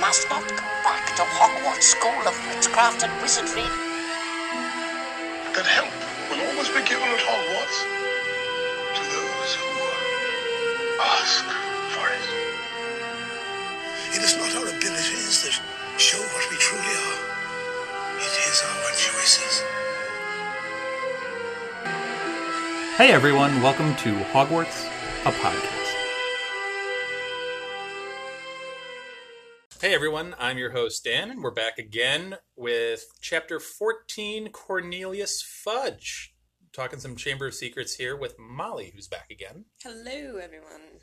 must not go back to Hogwarts School of Witchcraft and Wizardry. That help will always be given at Hogwarts to those who ask for it. It is not our abilities that show what we truly are. It is our choices. Hey everyone, welcome to Hogwarts, a podcast. Hey everyone, I'm your host Dan, and we're back again with chapter 14 Cornelius Fudge. Talking some Chamber of Secrets here with Mollie, who's back again. Hello, everyone.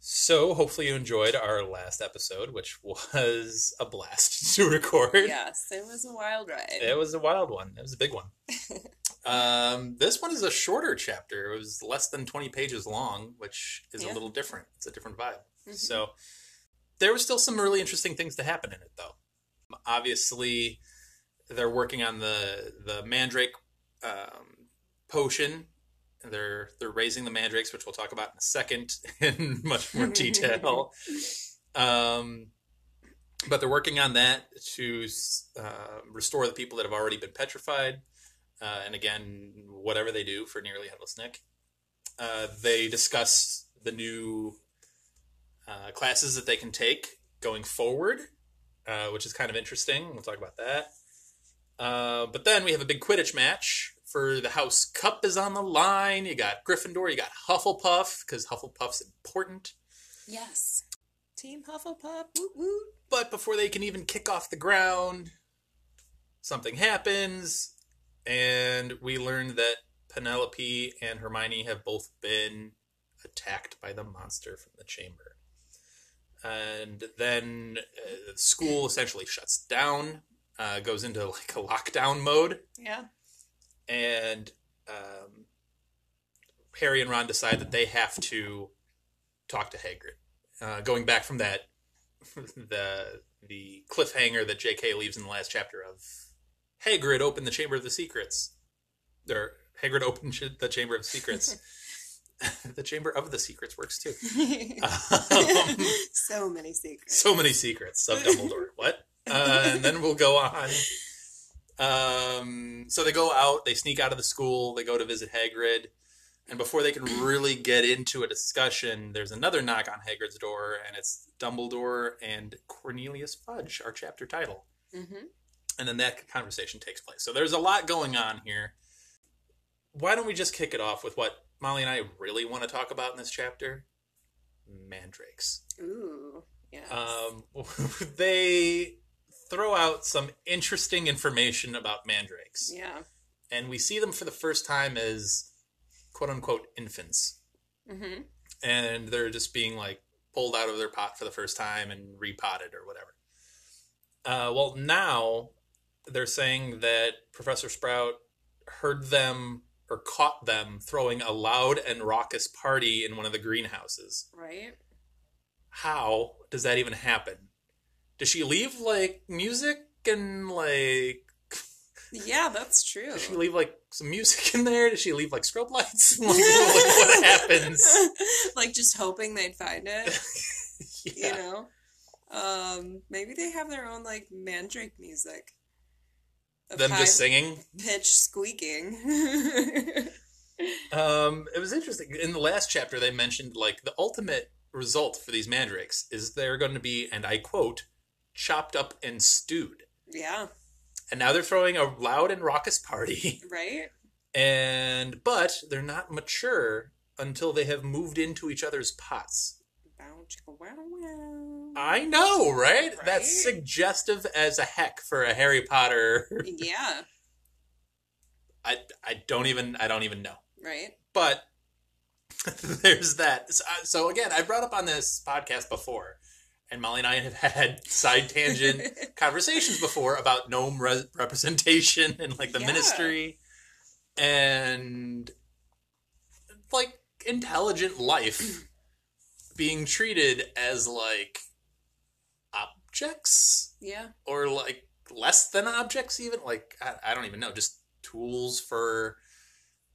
So, hopefully, you enjoyed our last episode, which was a blast to record. Yes, it was a wild ride. It was a wild one. It was a big one. um, this one is a shorter chapter. It was less than 20 pages long, which is a little different. It's a different vibe. Mhm. So there was still some really interesting things to happen in it, though. Obviously, they're working on the the mandrake um, potion. They're they're raising the mandrakes, which we'll talk about in a second in much more detail. um, but they're working on that to uh, restore the people that have already been petrified. Uh, and again, whatever they do for nearly headless Nick, uh, they discuss the new uh, classes that they can take going forward, uh, which is kind of interesting. We'll talk about that. Uh, but then we have a big Quidditch match for the House Cup is on the line. You got Gryffindor, you got Hufflepuff because Hufflepuff's important. Yes. Team Hufflepuff. Woot woot. But before they can even kick off the ground, something happens, and we learn that Penelope and Hermione have both been attacked by the monster from the chamber. And then uh, school essentially shuts down, uh, goes into like a lockdown mode, Yeah. and um, Harry and Ron decide that they have to talk to Hagrid. Uh, going back from that, the the cliffhanger that J.K. leaves in the last chapter of Hagrid opened the Chamber of the Secrets, or Hagrid opened the Chamber of Secrets. the Chamber of the Secrets works too. Um, so many secrets. so many secrets of Dumbledore. what? Uh, and then we'll go on. Um, so they go out, they sneak out of the school, they go to visit Hagrid, and before they can really get into a discussion, there's another knock on Hagrid's door, and it's Dumbledore and Cornelius Fudge, our chapter title. hmm And then that conversation takes place. So there's a lot going on here. Why don't we just kick it off with what Mollie and I really want to talk about in this chapter? Mandrakes Ooh. Yes. um, they throw out some interesting information about mandrakes, yeah. and we see them for the first time as "quote unquote" infants, hmm and they're just being like pulled out of their pot for the first time and repotted or whatever. Uh, well, now they're saying that Professor Sprout heard them or caught them throwing a loud and raucous party in one of the greenhouses Right. how does that even happen? Does she leave like music and like Yeah, that's true. does she leave like some music in there? Does she leave like strobe lights? like, what happens? like just hoping they'd find it. You know. Um, maybe they have their own like mandrake music. Them just singing. pitch squeaking. Um, it was interesting. In the last chapter, they mentioned like the ultimate result for these mandrakes is they're going to be, and I quote, chopped up and stewed. yeah. And now they're throwing a loud and raucous party. Right. And but they're not mature until they have moved into each other's pots. Chicka, wow, wow. I know, right? Right? That's suggestive as a heck for a Harry Potter. Yeah. I I don't even I don't even know. Right. But there's that. So, uh, so again, I brought up on this podcast before, and Mollie and I have had side tangent conversations before about gnome re- representation and like the Yeah. ministry and like intelligent life being treated as like objects Yeah. or like less than objects even like i, I don't even know just tools for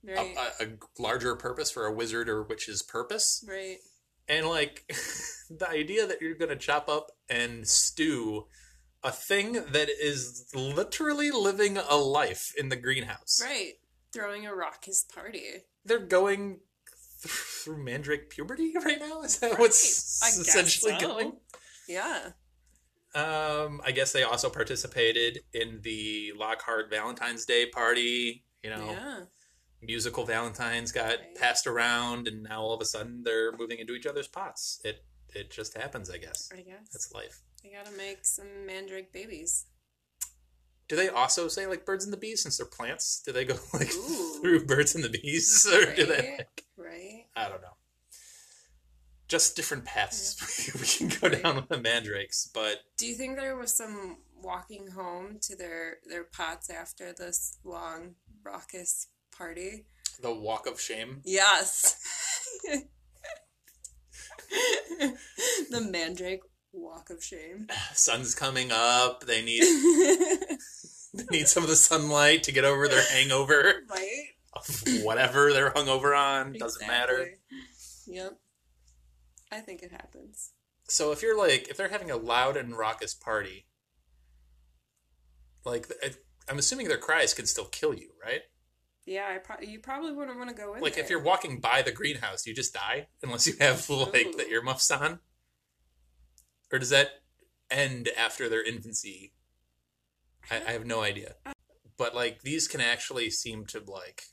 Right. a, a, a larger purpose for a wizard or witch's purpose right. And like the idea that you're going to chop up and stew a thing that is literally living a life in the greenhouse. Right. Throwing a raucous party. They're going th- through mandrake puberty right now. Is that Right. what's I essentially so. going? Yeah. Um, I guess they also participated in the Lockhart Valentine's Day party. You know, Yeah. musical Valentines got Right. passed around, and now all of a sudden they're moving into each other's pots. It it just happens, I guess. I guess. That's life. They gotta make some mandrake babies. Do they also say like birds and the bees since they're plants? Do they go like Ooh. through birds and the bees, or do they? Right? Like, Right? I don't know. Just different paths we can go down with the mandrakes, but Do you think there was some walking home to their their pots after this long raucous party? the walk of shame. Yes. the mandrake walk of shame. Sun's coming up. They need they need some of the sunlight to get over their hangover right? whatever they're hungover on. Doesn't matter. Yep. I think it happens. So if you're like, if they're having a loud and raucous party, like I'm assuming their cries can still kill you, right? Yeah, I pro- you probably wouldn't want to go in Like there. if you're walking by the greenhouse, you just die unless you have like the Ooh. earmuffs on. Or does that end after their infancy? I, I have no idea. Uh, but like these can actually seem to like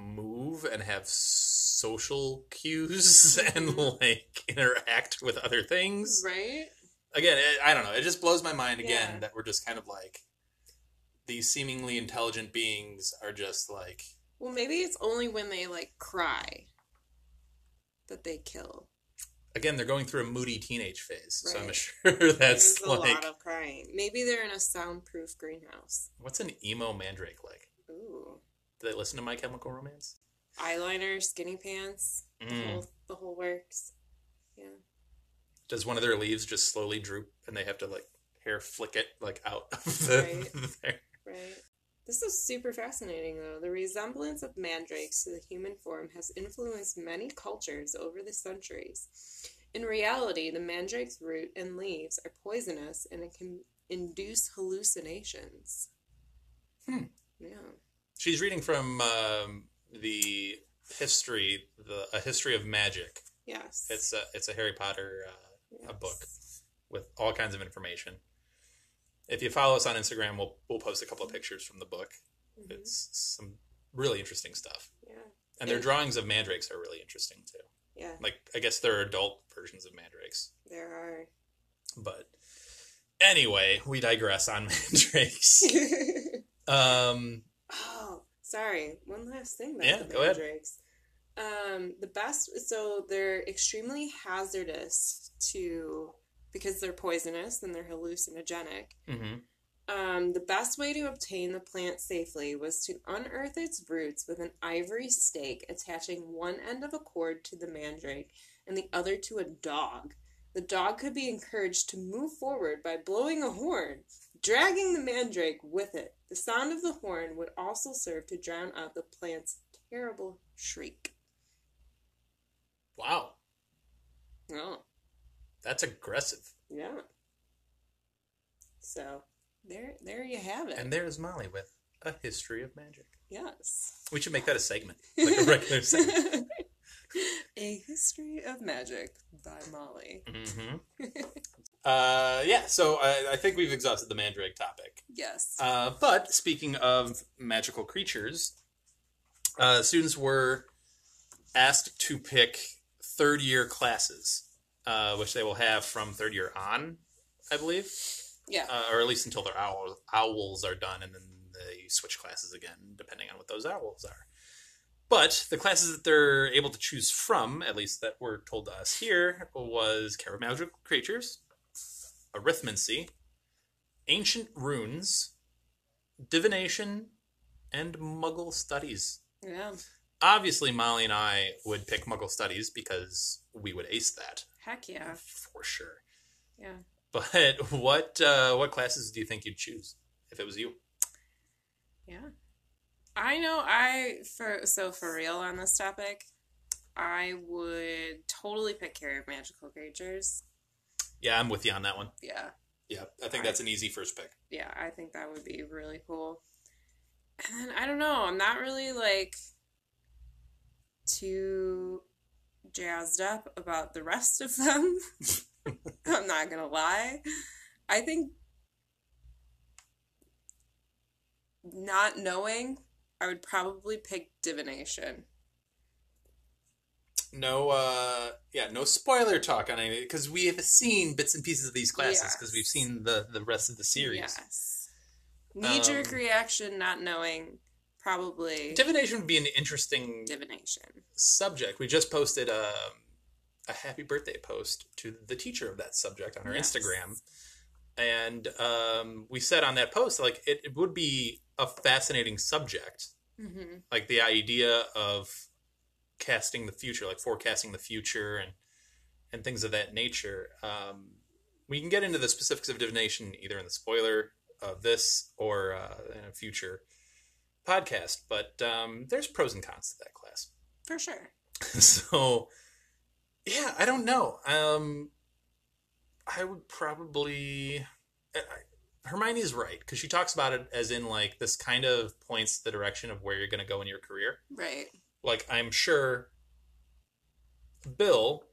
move and have social cues and like interact with other things. right? Again, it, I don't know. It just blows my mind again Yeah. that we're just kind of like these seemingly intelligent beings are just like Well, maybe it's only when they like cry that they kill. again they're going through a moody teenage phase so i'm sure that's There's a like lot of crying. Maybe they're in a soundproof greenhouse. what's an emo mandrake like Ooh, do they listen to my chemical romance eyeliner, skinny pants, the Mm. whole the whole works. Yeah. does one of their leaves just slowly droop and they have to like hair flick it like out of the Right. their- Right. This is super fascinating, though. The resemblance of mandrakes to the human form has influenced many cultures over the centuries. In reality, the mandrake's root and leaves are poisonous and it can induce hallucinations. Hmm. Yeah. She's reading from um, the history the a history of magic Yes. it's a it's a harry potter uh, a book. With all kinds of information if you follow us on instagram we'll we'll post a couple of pictures from the book Mhm. it's some really interesting stuff Yeah. and their drawings of mandrakes are really interesting too Yeah. like i guess there are adult versions of mandrakes There are. but anyway we digress on mandrakes um Oh, sorry. One last thing about Yeah, the go ahead. mandrakes. Um, the best, so they're extremely hazardous to because they're poisonous and they're hallucinogenic. mhm. Um, the best way to obtain the plant safely was to unearth its roots with an ivory stake attaching one end of a cord to the mandrake and the other to a dog. The dog could be encouraged to move forward by blowing a horn, dragging the mandrake with it. The sound of the horn would also serve to drown out the plant's terrible shriek. wow Oh, that's aggressive yeah. So there, there you have it. and there's Mollie with a history of magic yes. we should make that a segment like a regular segment A History of Magic by Mollie. hmm uh yeah so I, I think we've exhausted the mandrake topic Yes. Uh, but speaking of magical creatures, uh, students were asked to pick third year classes, uh, which they will have from third year on, I believe, yeah. uh, or at least until their owl, owls are done, and then they switch classes again, depending on what those owls are. But the classes that they're able to choose from, at least that were told to us here, was Care of Magical Creatures, Arithmancy, Ancient Runes, Divination, and Muggle Studies. yeah. Obviously, Mollie and I would pick Muggle Studies because we would ace that Heck yeah. for sure. Yeah. But what uh, what classes do you think you'd choose if it was you? Yeah. I know I for so for real on this topic, I would totally pick Care of Magical Creatures. Yeah, I'm with you on that one. Yeah. Yeah, I think that's an easy first pick. Yeah, I think that would be really cool. And then I don't know, I'm not really like too jazzed up about the rest of them. I'm not gonna lie. I think not knowing, I would probably pick divination. No, uh, yeah, no spoiler talk on any because we have seen bits and pieces of these classes because we've seen the the rest of the series. Yes. Knee jerk Um, reaction, not knowing, probably Divination would be an interesting divination. subject. We just posted a, a happy birthday post to the teacher of that subject on our Yes. Instagram. And um, we said on that post, like, it, it would be a fascinating subject. Mm-hmm. Like, the idea of casting the future, like forecasting the future and, and things of that nature. Um, we can get into the specifics of divination either in the spoiler of this or uh, in a future podcast, but um, there's pros and cons to that class. For sure. so yeah i don't know um i would probably I, hermione's right because she talks about it as in like this kind of points the direction of where you're going to go in your career Right. Like i'm sure bill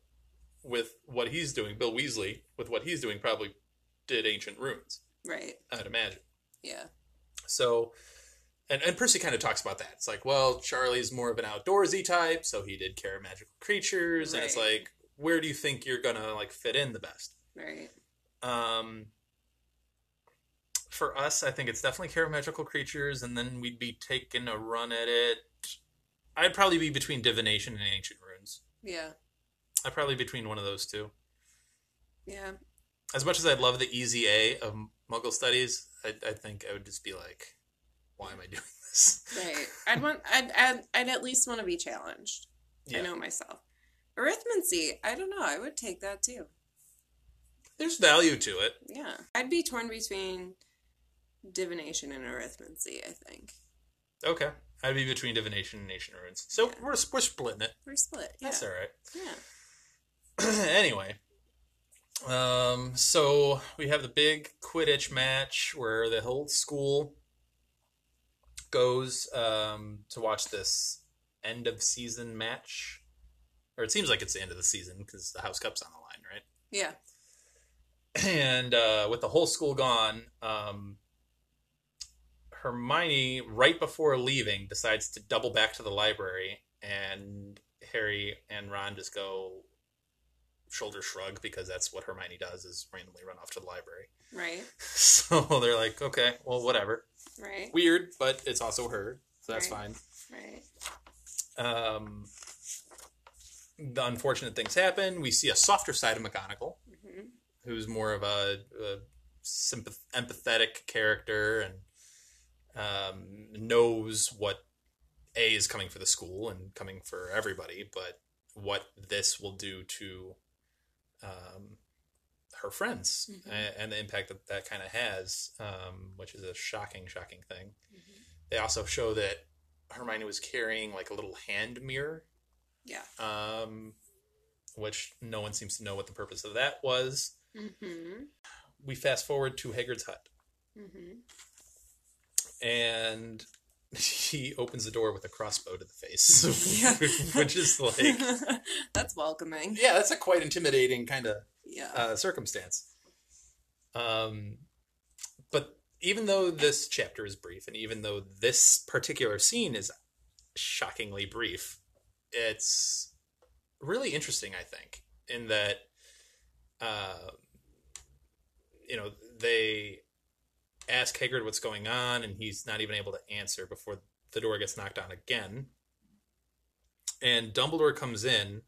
with what he's doing bill weasley with what he's doing probably did ancient runes Right. i'd imagine Yeah. so, and, and Percy kind of talks about that. It's like, well, Charlie's more of an outdoorsy type, so he did care of magical creatures, and it's like, where do you think you're gonna like fit in the best? Right. Um, for us, I think it's definitely care of magical creatures, and then we'd be taking a run at it. I'd probably be between divination and ancient runes. Yeah. I'd probably be between one of those two. Yeah. As much as I'd love the easy A of Muggle studies, I, I think I would just be like, why am I doing this? Right. I'd want. I'd. I'd, I'd at least want to be challenged. Yeah. I know myself. Arithmancy. I don't know. I would take that too. There's value to it. Yeah. I'd be torn between divination and arithmancy. I think Okay. I'd be between divination and ancient runes. So we're, we're splitting it. we're split. Yeah. That's all right. Yeah. anyway, um, so we have the big Quidditch match where the whole school goes um, to watch this end of season match, or it seems like it's the end of the season because the House Cup's on the line, right? Yeah. and uh, with the whole school gone, um, Hermione, right before leaving, decides to double back to the library, and Harry and Ron just go shoulder shrug because that's what Hermione does is randomly run off to the library. Right. So they're like, okay, well, whatever. Right. Weird, but it's also her, so that's Right. fine Right. um, the unfortunate things happen. We see a softer side of McGonagall, hmm who's more of a, a sympath- empathetic character and um, knows what A is coming for the school and coming for everybody, but what this will do to um, her friends Mhm. a- and the impact that that kind of has, um, which is a shocking, shocking thing. Mm-hmm. They also show that Hermione was carrying like a little hand mirror Yeah. um, which no one seems to know what the purpose of that was. Mm-hmm. We fast forward to Hagrid's hut, Mm-hmm. And he opens the door with a crossbow to the face, Yeah. which is like, That's welcoming. yeah, that's a quite intimidating kind of Yeah. uh, circumstance. Um, but even though this chapter is brief, and even though this particular scene is shockingly brief, it's really interesting. I think in that, uh, you know, they ask Hagrid what's going on, and he's not even able to answer before the door gets knocked on again. And Dumbledore comes in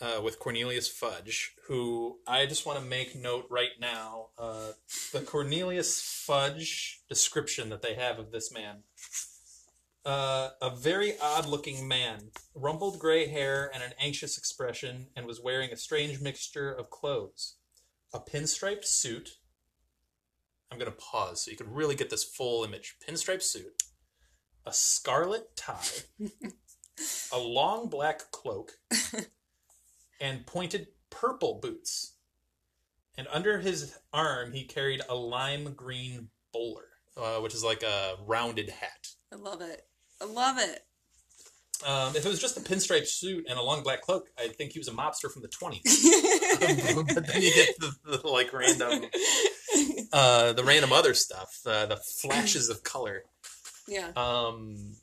uh, with Cornelius Fudge, who I just want to make note right now. Uh, the Cornelius Fudge description that they have of this man. Uh, a very odd looking man, rumpled gray hair and an anxious expression, and was wearing a strange mixture of clothes. A pinstriped suit. I'm going to pause so you can really get this full image. Pinstripe suit, a scarlet tie, a long black cloak and pointed purple boots. And under his arm, he carried a lime green bowler, uh, which is like a rounded hat. I love it. I love it. Um, if it was just a pinstripe suit and a long black cloak, I think he was a mobster from the 20s. but then you get the, the like random, uh, the random other stuff, uh, the flashes of color. yeah. Um,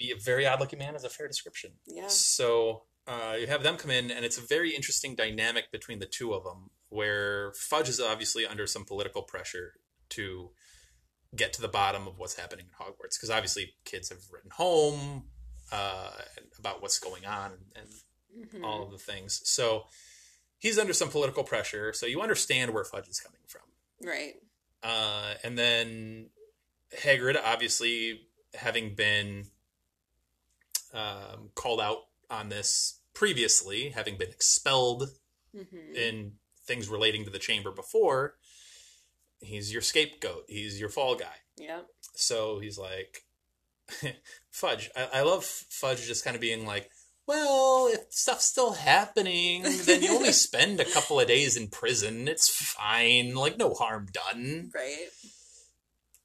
a very odd looking man is a fair description. Yeah. So uh, you have them come in, and it's a very interesting dynamic between the two of them, where Fudge is obviously under some political pressure to get to the bottom of what's happening in Hogwarts, because obviously kids have written home uh, about what's going on and, Mhm. all of the things. So he's under some political pressure. So you understand where Fudge is coming from. Right. Uh, and then Hagrid, obviously having been um, called out on this previously, having been expelled hmm in things relating to the chamber before, he's your scapegoat. He's your fall guy. Yeah. So he's like, Fudge. I, I love Fudge just kind of being like, well, if stuff's still happening, then you only spend a couple of days in prison. It's fine. Like, no harm done. Right.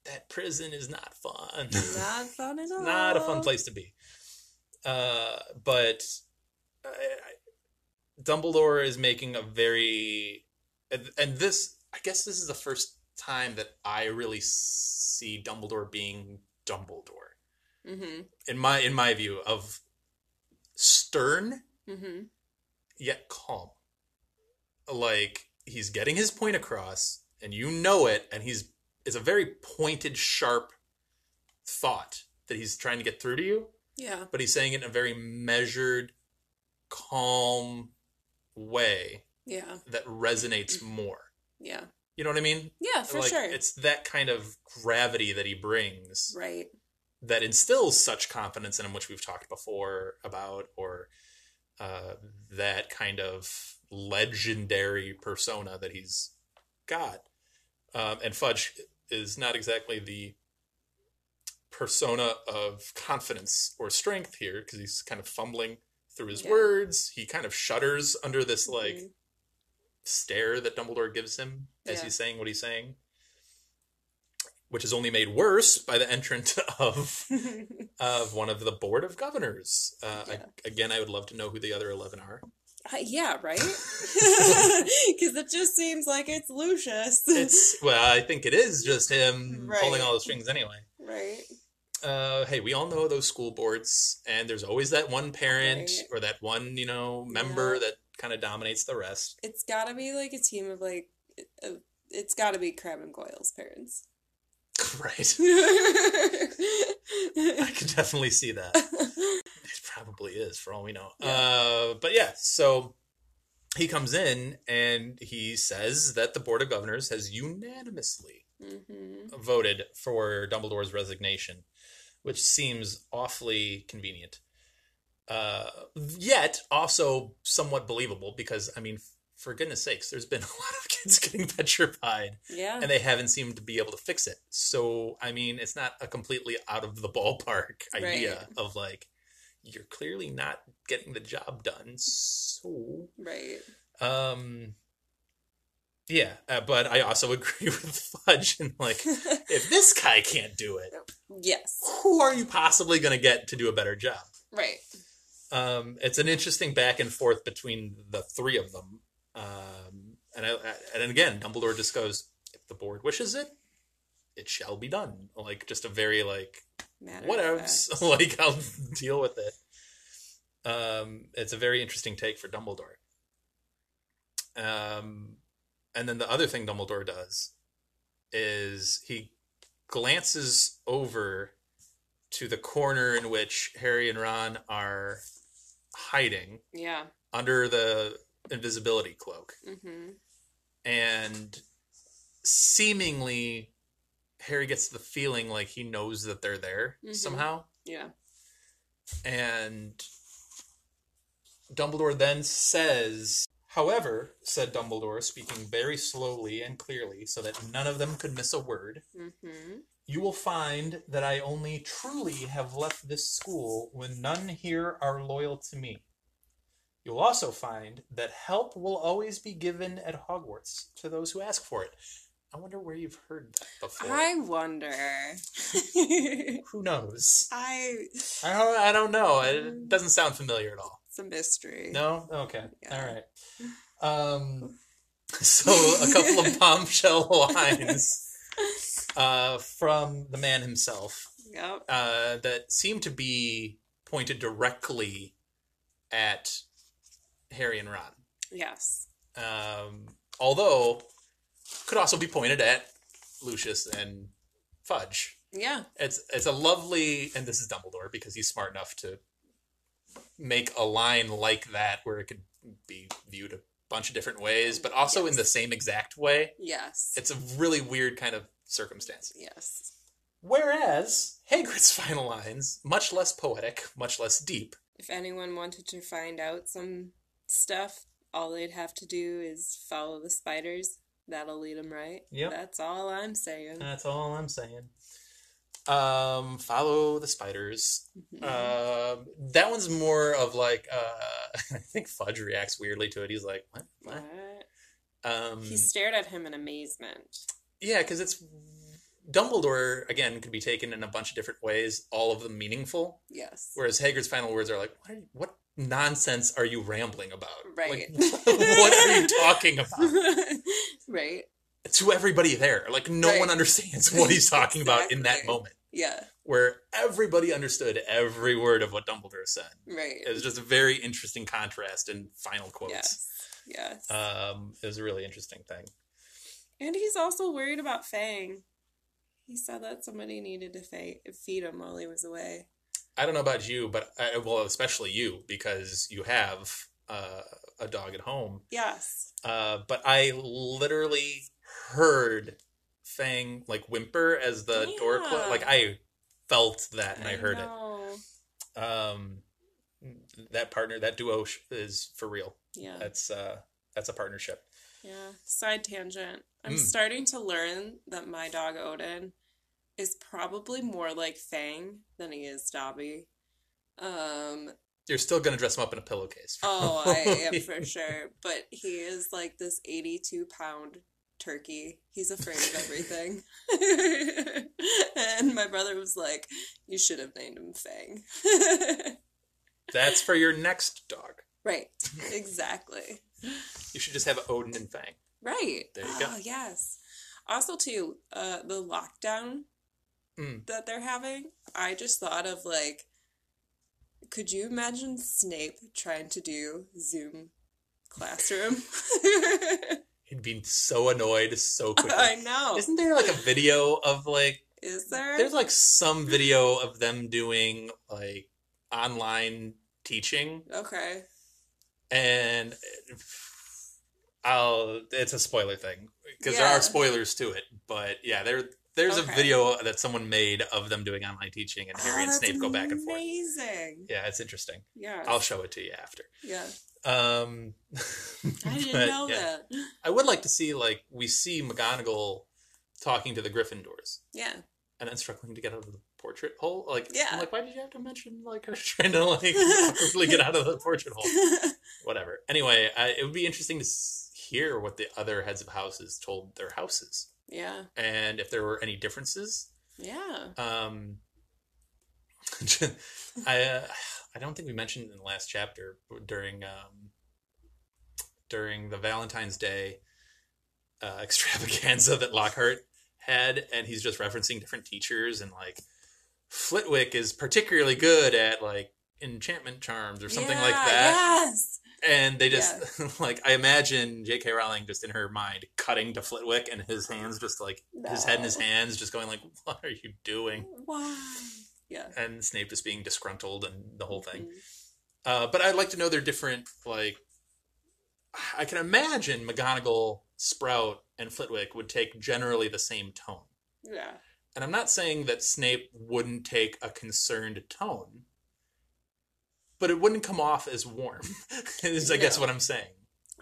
That prison is not fun. Not fun at all. not a fun place to be. Uh, but I, I- Dumbledore is making a very, and, and this, I guess, this is the first time that I really see Dumbledore being Dumbledore Mm-hmm. in my in my view of stern Mm-hmm. yet calm. Like he's getting his point across, and you know it, and he's it's a very pointed, sharp thought that he's trying to get through to you, Yeah. but he's saying it in a very measured, calm way Yeah. that resonates more. Yeah. You know what I mean? Yeah, for like sure. it's that kind of gravity that he brings right. That instills such confidence in him, which we've talked before about, or uh, that kind of legendary persona that he's got. Um, and Fudge is not exactly the persona of confidence or strength here because he's kind of fumbling through his Yeah. words. He kind of shudders under this like Mhm. stare that Dumbledore gives him as Yeah. he's saying what he's saying, which is only made worse by the entrance of of one of the board of governors. Uh, I- again, I would love to know who the other eleven are. Uh, yeah, right? Because it just seems like it's Lucius. It's well, I think it is just him Right. pulling all the strings anyway. right. Uh, hey, we all know those school boards, and there's always that one parent Right. or that one you know member Yeah. that kind of dominates the rest. It's got to be like a team of like, uh, it's got to be Crabbe and Goyle's parents. Right. I can definitely see that. It probably is, for all we know. Yeah. Uh, but yeah, so he comes in and he says that the Board of Governors has unanimously hmm voted for Dumbledore's resignation, which seems awfully convenient. Uh, yet also somewhat believable because, I mean, for goodness sakes, there's been a lot of kids getting petrified Yeah. and they haven't seemed to be able to fix it. So, I mean, it's not a completely out of the ballpark idea Right. of like, you're clearly not getting the job done. So, right. um, yeah, uh, but I also agree with Fudge and like, if this guy can't do it, Yes. who are you possibly going to get to do a better job? Right. Um, it's an interesting back and forth between the three of them. Um, and I, and again, Dumbledore just goes, if the board wishes it, it shall be done. Like just a very like Matter of like I'll deal with it. Um, it's a very interesting take for Dumbledore. Um, and then the other thing Dumbledore does is he glances over to the corner in which Harry and Ron are hiding Yeah. under the invisibility cloak. hmm And seemingly, Harry gets the feeling like he knows that they're there Mhm. somehow. Yeah. And Dumbledore then says, However, said Dumbledore, speaking very slowly and clearly so that none of them could miss a word, hmm You will find that I only truly have left this school when none here are loyal to me. You will also find that help will always be given at Hogwarts to those who ask for it. I wonder where you've heard that before. I wonder. Who knows? I. I don't. I don't know. It doesn't sound familiar at all. It's a mystery. No. Okay. Yeah. All right. Um. So a couple of bombshell lines uh, from the man himself Yep. uh, that seem to be pointed directly at Harry and Ron. Yes. Um, although could also be pointed at Lucius and Fudge. Yeah. It's it's a lovely, and this is Dumbledore because he's smart enough to make a line like that where it could be viewed a bunch of different ways, but also in the same exact way. Yes. It's a really weird kind of circumstance. yes. Whereas Hagrid's final lines, much less poetic, much less deep. If anyone wanted to find out some stuff, all they'd have to do is follow the spiders. That'll lead them right. Yep. That's all I'm saying. That's all I'm saying. Um, follow the spiders. Mhm. Um, that one's more of like uh, I think Fudge reacts weirdly to it. He's like, "What? What?" What? Um, He stared at him in amazement. yeah, because it's Dumbledore again could be taken in a bunch of different ways, all of them meaningful. Yes. Whereas Hagrid's final words are like, "What? Are you, what nonsense are you rambling about? Right. Like, what are you talking about?" right. To everybody there, like no Right. one understands what he's talking about in that moment. Yeah. Where everybody understood every word of what Dumbledore said. Right. It was just a very interesting contrast in final quotes. Yes. Yes. Um, it was a really interesting thing. and he's also worried about Fang. He said that somebody needed to fe- feed him while he was away. I don't know about you, but I, well, especially you because you have uh, a dog at home. Yes. Uh, but I literally heard Fang like whimper as the door closed. Like I felt that and I, heard know. it. Um, that partner, that duo sh- is for real. Yeah. That's uh, that's a partnership. Yeah. Side tangent. I'm Mm. starting to learn that my dog Odin is probably more like Fang than he is Dobby. Um, You're still gonna dress him up in a pillowcase. oh, I am for sure. But he is like this 82 pound turkey. He's afraid of everything. and my brother was like, You should have named him Fang. That's for your next dog. right. Exactly. You should just have Odin and Fang. Right. There you go. Oh, yes. Also, too, uh, the lockdown Mm. that they're having, I just thought of like, could you imagine Snape trying to do Zoom classroom? He'd be so annoyed so quickly. I know. Isn't there like a video of like Is there? there's like some video of them doing like online teaching okay. and I'll it's a spoiler thing because there are spoilers to it but yeah there there's a video that someone made of them doing online teaching and Harry Oh, and Snape go back and forth. Amazing. Yeah, it's interesting. Yeah. I'll show it to you after. Yeah. Um I didn't but, know yeah. that. I would like to see like we see McGonagall talking to the Gryffindors Yeah. and then struggling to get out of the portrait hole. Like, Yeah. I'm like, why did you have to mention like her trying to like awkwardly get out of the portrait hole? Whatever. Anyway, I, it would be interesting to hear what the other heads of houses told their houses yeah. and if there were any differences. Yeah. Um, I uh, I don't think we mentioned in the last chapter during um, during the Valentine's Day uh, extravaganza that Lockhart had, and he's just referencing different teachers and like Flitwick is particularly good at like enchantment charms or something like that. Yes. And they just like I imagine J.K. Rowling just in her mind cutting to Flitwick and his hands just like his head in his hands just going like, "What are you doing?" Why? Yeah. and Snape just being disgruntled and the whole thing. Mhm. Uh, but I'd like to know their different like. I can imagine McGonagall, Sprout, and Flitwick would take generally the same tone, Yeah. and I'm not saying that Snape wouldn't take a concerned tone, but it wouldn't come off as warm. is I guess what I'm saying.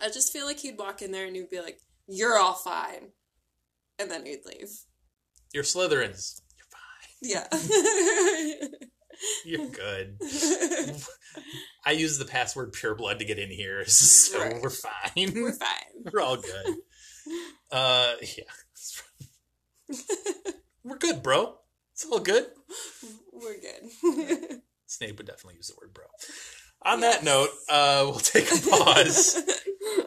I just feel like he'd walk in there and he'd be like, "You're all fine," and then he'd leave. You're Slytherins. You're fine. Yeah. You're good. I use the password pure blood to get in here, so Right. we're fine. We're fine. We're all good. Uh, yeah. We're good, bro. It's all good. We're good. Snape would definitely use the word bro. On that note, uh, we'll take a pause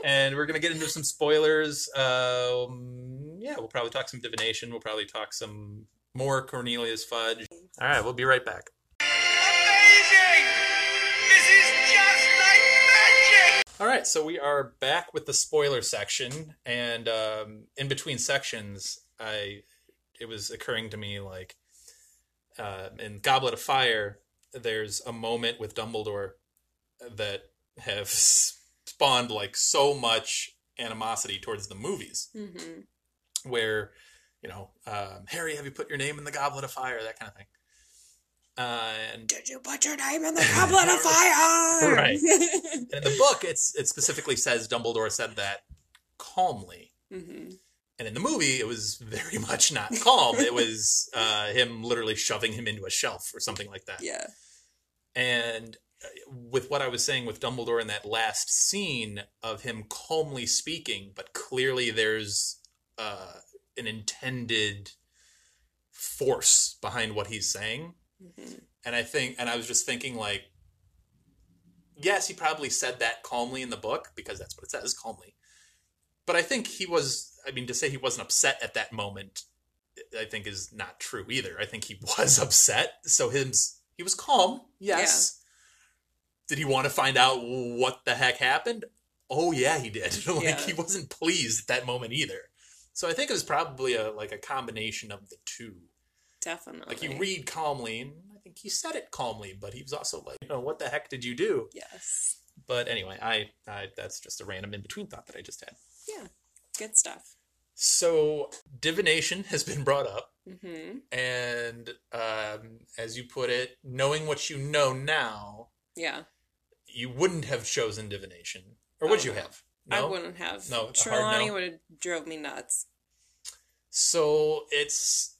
and we're going to get into some spoilers. Um, yeah, we'll probably talk some divination. We'll probably talk some more Cornelius Fudge. All right, we'll be right back. Amazing! This is just like magic! All right, so we are back with the spoiler section, and um, in between sections, I it was occurring to me like uh, in Goblet of Fire, there's a moment with Dumbledore that have spawned like so much animosity towards the movies, hmm where you know, um, Harry, have you put your name in the Goblet of Fire? That kind of thing. Uh, and Did you put your name in the goblet of fire? Right. And in the book, it's it specifically says Dumbledore said that calmly, hmm and in the movie, it was very much not calm. it was uh, him literally shoving him into a shelf or something like that. Yeah. And uh, with what I was saying with Dumbledore in that last scene of him calmly speaking, but clearly there's uh, an intended force behind what he's saying. hmm And I think, and I was just thinking, like, yes, he probably said that calmly in the book because that's what it says, calmly. But I think he was, I mean, to say he wasn't upset at that moment, I think is not true either. I think he was upset. So his, he was calm, yes. Did he want to find out what the heck happened? Oh yeah, he did. like Yeah. he wasn't pleased at that moment either. So I think it was probably a like a combination of the two. Definitely. Like you read calmly, and I think he said it calmly, but he was also like, you know, what the heck did you do? Yes. But anyway, I, I that's just a random in between thought that I just had. Good stuff. So divination has been brought up, hmm and um, as you put it, knowing what you know now, Yeah. you wouldn't have chosen divination, or would Oh, you no. have? I wouldn't have. No, Trelawney no? would have drove me nuts. So it's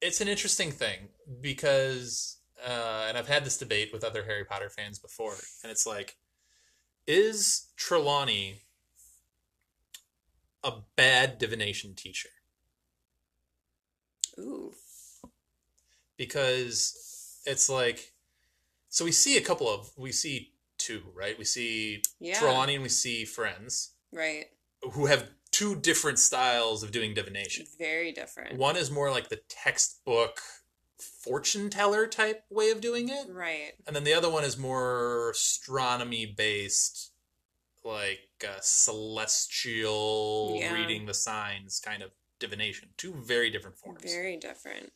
it's an interesting thing because uh, and I've had this debate with other Harry Potter fans before, and it's like, is Trelawney a bad divination teacher? Ooh. Because it's like, so we see a couple of we see two right. We see Yeah. Trelawney and we see Firenze Right. who have two different styles of doing divination. Very different. One is more like the textbook fortune teller type way of doing it. Right. And then the other one is more astronomy based, like uh, celestial Yeah. reading the signs kind of divination. Two very different forms. Very different.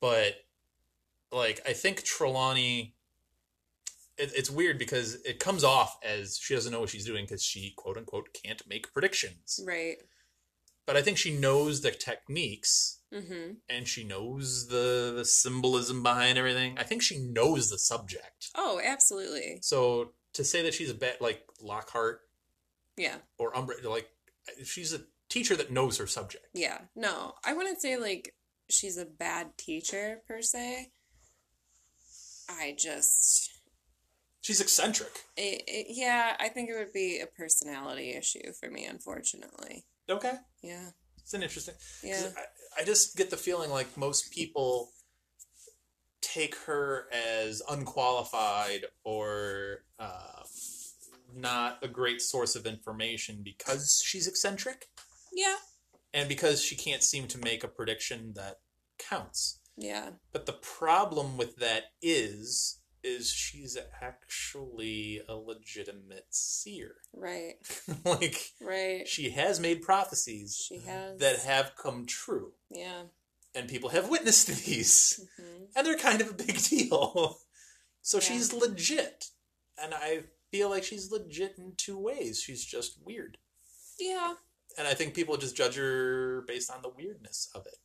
But, like, I think Trelawney. It, it's weird because it comes off as she doesn't know what she's doing because she, quote unquote, can't make predictions. Right. But I think she knows the techniques Mm-hmm. and she knows the the symbolism behind everything. I think she knows the subject. Oh, absolutely. So to say that she's a bit like Lockhart Yeah. or Umbra, like she's a teacher that knows her subject. Yeah. No, I wouldn't say like she's a bad teacher per se. I just, She's eccentric. it, it, yeah, I think it would be a personality issue for me, unfortunately. Okay, Yeah. it's an interesting. Yeah. I, I just get the feeling like most people take her as unqualified or um, not a great source of information because she's eccentric. Yeah. and because she can't seem to make a prediction that counts. Yeah. But the problem with that is is she's actually a legitimate seer. Right. like Right. she has made prophecies She has. that have come true Yeah. and people have witnessed these and they're kind of a big deal. so Yeah. she's legit. And I feel like she's legit in two ways. She's just weird. Yeah. And I think people just judge her based on the weirdness of it.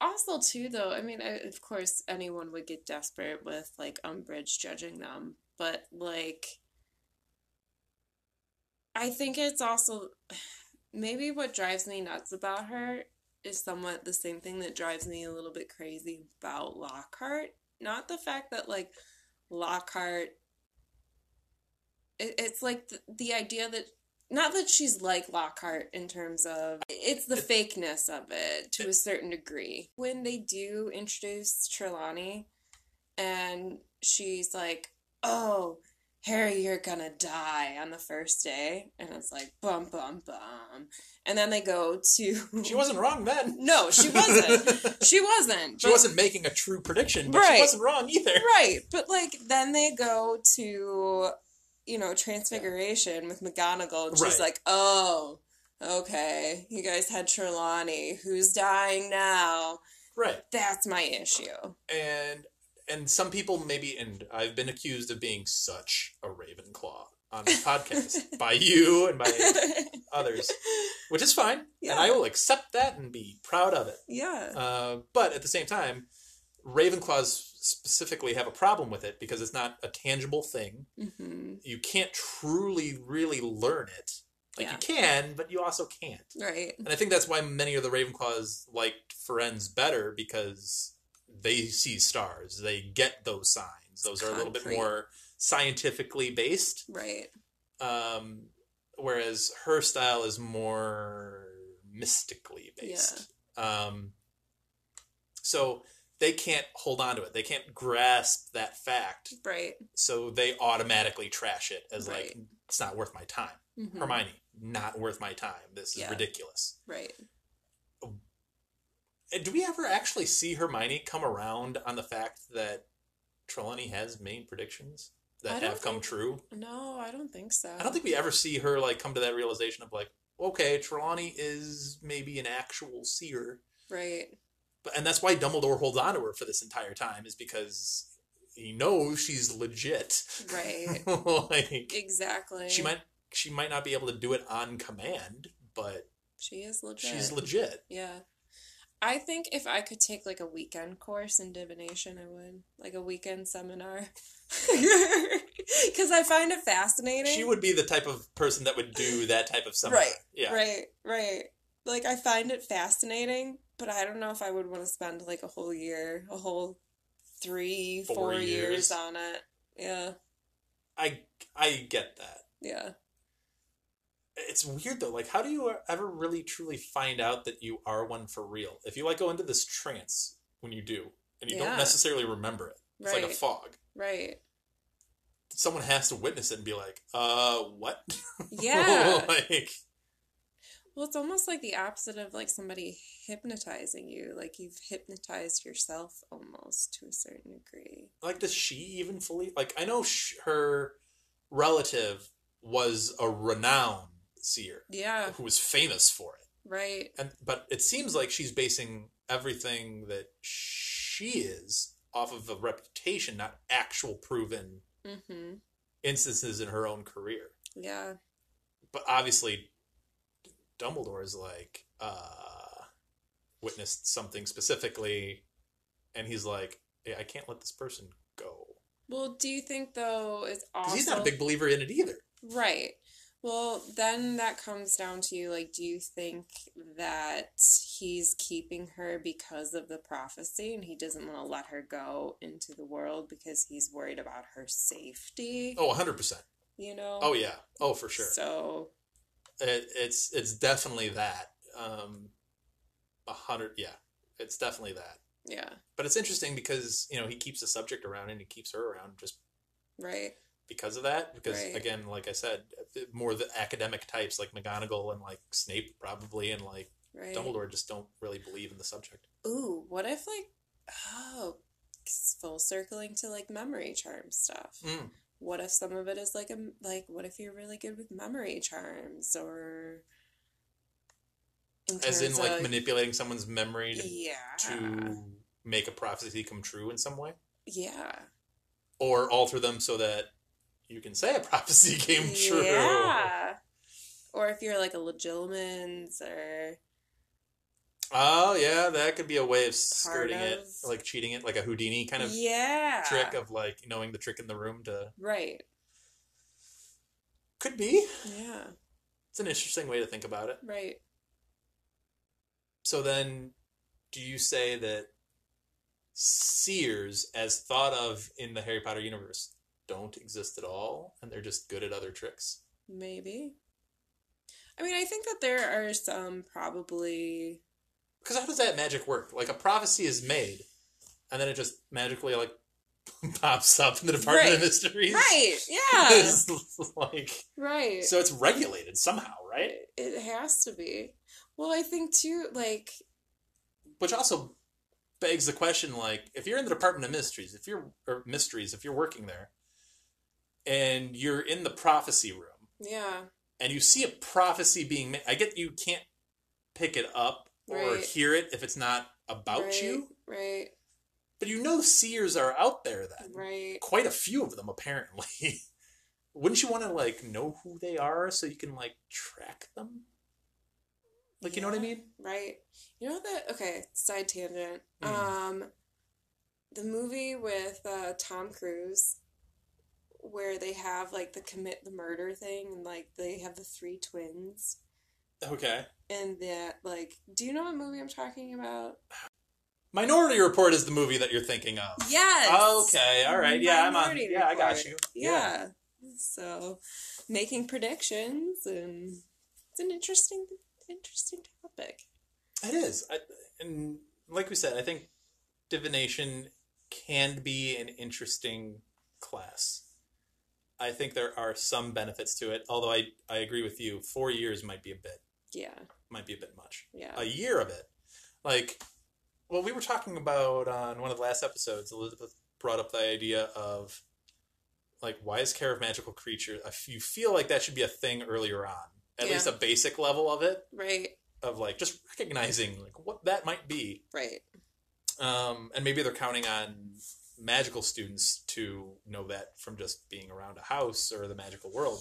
Also, too, though, I mean, I, of course, anyone would get desperate with like Umbridge judging them, but like, I think it's also maybe what drives me nuts about her is somewhat the same thing that drives me a little bit crazy about Lockhart. Not the fact that like Lockhart it, it's like the, the idea that not that she's like Lockhart in terms of it's the fakeness of it to a certain degree. When they do introduce Trelawney and she's like, "Oh, Harry, you're gonna die on the first day," and it's like bum bum bum, and then they go to She wasn't wrong then. No, she wasn't. she wasn't. She but- wasn't making a true prediction, but Right. she wasn't wrong either. Right, but like then they go to you know Transfiguration with McGonagall, and she's Right. like, "Oh, okay, you guys had Trelawney, who's dying now." Right. That's my issue. And and some people maybe and I've been accused of being such a Ravenclaw on this podcast by you and by others, which is fine. Yeah. And I will accept that and be proud of it. yeah, Uh, but at the same time, Ravenclaws specifically have a problem with it because it's not a tangible thing. hmm You can't truly, really learn it. Like Yeah. you can, but you also can't. right, And I think that's why many of the Ravenclaws liked Firenze better because they see stars. They get those signs. Those are a little bit more scientifically based. right, Um, whereas her style is more mystically based. Um, so they can't hold on to it. They can't grasp that fact. right. So they automatically trash it as Right. like it's not worth my time. Mhm. Hermione, not worth my time. This is Yeah. ridiculous. Right. And do we ever actually see Hermione come around on the fact that Trelawney has made predictions that have come think- true? No, I don't think so. I don't think we ever see her like come to that realization of like, okay, Trelawney is maybe an actual seer, Right. but and that's why Dumbledore holds on to her for this entire time is because he knows she's legit. Right. like Exactly. she might she might not be able to do it on command, but She is legit. she's legit. Yeah. I think if I could take like a weekend course in divination, I would. Like a weekend seminar. Because I find it fascinating. She would be the type of person that would do that type of seminar. Right. Yeah. Right, right. Like I find it fascinating, but I don't know if I would want to spend like a whole year, a whole three, Four four, years. years on it. Yeah. I I get that. Yeah. It's weird though. Like, how do you ever really truly find out that you are one for real? If you like go into this trance when you do, and you Yeah. don't necessarily remember it, it's like a fog. Right. Someone has to witness it and be like, "Uh, what?" Yeah. like, Well, it's almost like the opposite of like somebody hypnotizing you. Like you've hypnotized yourself almost to a certain degree. like does she even fully like? I know sh- her relative was a renowned seer Yeah, who was famous for it. right. and but it seems like she's basing everything that she is off of a reputation, not actual proven Mm-hmm. instances in her own career. Yeah. But obviously, Dumbledore is like uh, witnessed something specifically, and he's like, hey, "I can't let this person go." Well, do you think though it's also he's not a big believer in it either. right? Well, then that comes down to you. like, do you think that he's keeping her because of the prophecy and he doesn't want to let her go into the world because he's worried about her safety? Oh, 100 percent. You know? Oh yeah. Oh, for sure. So, It, it's it's definitely that. Um, a hundred. Yeah, it's definitely that. yeah, But it's interesting because you know he keeps the subject around and he keeps her around just right. Because of that. Because Right. again, like I said, more the academic types like McGonagall and like Snape probably and like Right. Dumbledore just don't really believe in the subject. Ooh, what if like oh, full circling to like memory charm stuff. Mm. What if some of it is like a like what if you're really good with memory charms or in As in like of- manipulating someone's memory to, yeah to make a prophecy come true in some way, yeah or alter them so that you can say a prophecy came true. yeah or if you're like a legilimens or Oh yeah, that could be a way of skirting it, like cheating it, like a Houdini kind of yeah trick of like knowing the trick in the room to right could be. yeah It's an interesting way to think about it. right So then, do you say that seers, as thought of in the Harry Potter universe, don't exist at all, and they're just good at other tricks? Maybe. I mean, I think that there are some probably. Because how does that magic work? Like a prophecy is made, and then it just magically like pops up in the Department of Mysteries. Right, yeah. Like right. so it's regulated somehow, right? It has to be. Well, I think too, like, Which also begs the question: like, if you're in the Department of Mysteries, if you're or mysteries, if you're working there, and you're in the prophecy room, yeah, and you see a prophecy being made, I get you can't pick it up or Right. hear it if it's not about right, you, Right, but you know seers are out there then. right. quite a few of them apparently. Wouldn't you want to like know who they are so you can like track them? Like you know what I mean? Right. You know that okay, side tangent. Mm. Um the movie with uh Tom Cruise where they have like the commit the murder thing and like they have the three twins Okay. and that like do you know what movie I'm talking about? Minority Report is the movie that you're thinking of. Yes. Okay. All right. Yeah, I'm on. Minority Yeah, I got Report. you. Yeah. So making predictions and it's an interesting interesting topic. It is. I, and like we said, I think divination can be an interesting class. I think there are some benefits to it, although I, I agree with you. Four years might be a bit Yeah. might be a bit much. Yeah. a year of it. Like, well, we were talking about on one of the last episodes. Elizabeth brought up the idea of like, why is care of magical creatures? If you feel like that should be a thing earlier on, at Yeah. least a basic level of it, Right. of like just recognizing like what that might be, Right. um, and maybe they're counting on magical students to know that from just being around a house or the magical world.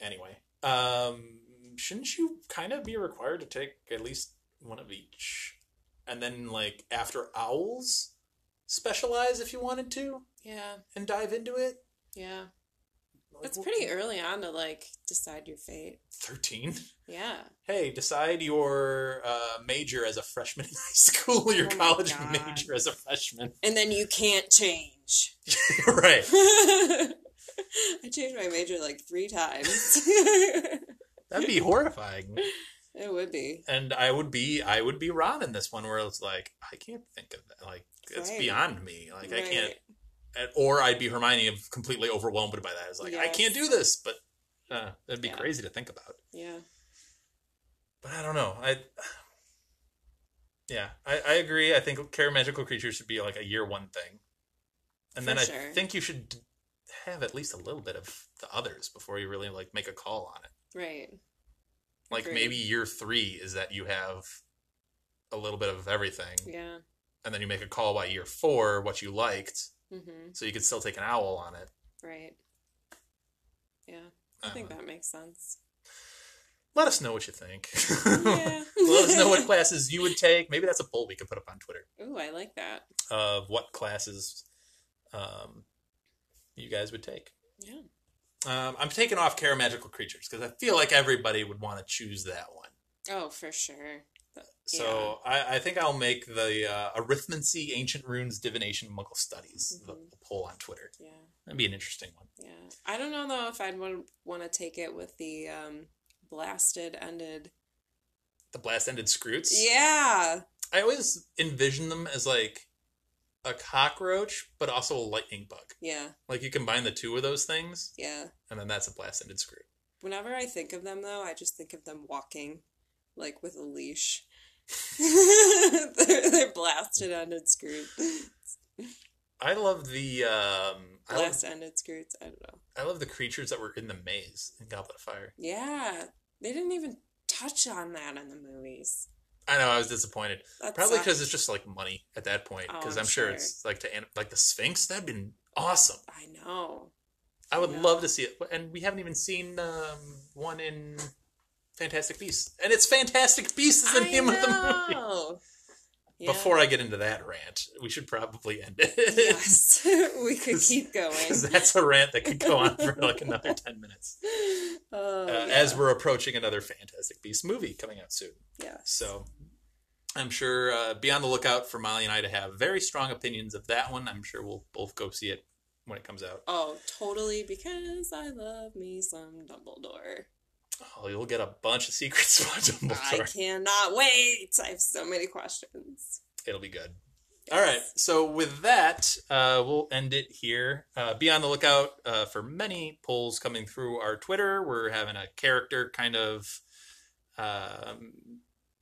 Anyway, um, shouldn't you kind of be required to take at least one of each, and then like after owls, specialize if you wanted to Yeah. and dive into it? Yeah. Like, It's pretty early on to like decide your fate. Thirteen. Yeah. Hey, decide your uh, major as a freshman in high school. Your Oh college God. major as a freshman. And then you can't change. right. I changed my major like three times. That'd be horrifying. it would be. And I would be I would be Ron in this one where it's like I can't think of that. Like it's beyond me. Like I can't. And- Or I'd be Hermione of completely overwhelmed by that. It's like I can't do this, but uh, that'd be Yeah. crazy to think about. Yeah. But I don't know. I yeah, I, I agree. I think care magical creatures should be like a year one thing, and For then I sure. think you should have at least a little bit of the others before you really like make a call on it. Right. Like Agreed. maybe year three is that you have a little bit of everything, Yeah. and then you make a call by year four what you liked, Mm-hmm. so you could still take an owl on it. Right. Yeah. I think that makes sense. Let us know what you think. Yeah. Let us know what classes you would take. Maybe that's a poll we could put up on Twitter Ooh, I like that. of what classes um, you guys would take. Yeah. Um, I'm taking off Care of Magical Creatures because I feel like everybody would want to choose that one. Oh, for sure. So I, I think I'll make the uh, Arithmancy, Ancient Runes, Divination, Muggle Studies the, Mhm. the poll on Twitter. Yeah. That'd be an interesting one. Yeah. I don't know though if I'd want want to take it with the um blasted ended. The Blast Ended Skrewts. Yeah. I always envision them as like a cockroach, but also a lightning bug. Yeah. Like you combine the two of those things, Yeah. and then that's a Blast Ended Skrewt. Whenever I think of them though, I just think of them walking like with a leash. they're, they're blasted ended screws. I love the um, Blast ended screws. I don't know. I love the creatures that were in the maze in Goblet of Fire. Yeah. They didn't even touch on that in the movies. I know I was disappointed. That Probably because it's just like money at that point. Oh, Because I'm I'm sure sure. it's like to like the Sphinx. That'd been awesome. I know. I would love to see it. And we haven't even seen um, one in Fantastic Beasts, and it's Fantastic Beasts is the I name of the movie. Yeah. Before I get into that rant, we should probably end it. yes, we could keep going. Because that's a rant that could go on for like another 10 minutes. Oh, Uh, yeah. As we're approaching another Fantastic Beasts movie coming out soon. yeah. So I'm sure uh, be on the lookout for Mollie and I to have very strong opinions of that one. I'm sure we'll both go see it when it comes out. Oh, totally, because I love me some Dumbledore. Oh, you'll get a bunch of secrets about I cannot wait. I have so many questions. It'll be good. All right. So with that, uh, we'll end it here. Uh, be on the lookout uh, for many polls coming through our Twitter. We're having a character kind of um,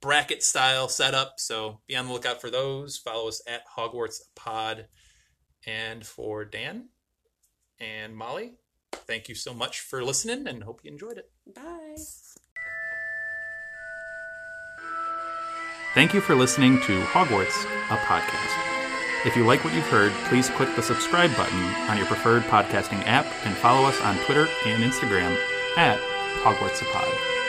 bracket style setup. So be on the lookout for those. Follow us at Hogwarts Pod. And for Dan and Mollie, thank you so much for listening and hope you enjoyed it. Bye. Thank you for listening to Hogwarts, a podcast. If you like what you've heard, please click the subscribe button on your preferred podcasting app and follow us on Twitter and Instagram at Hogwarts a Pod.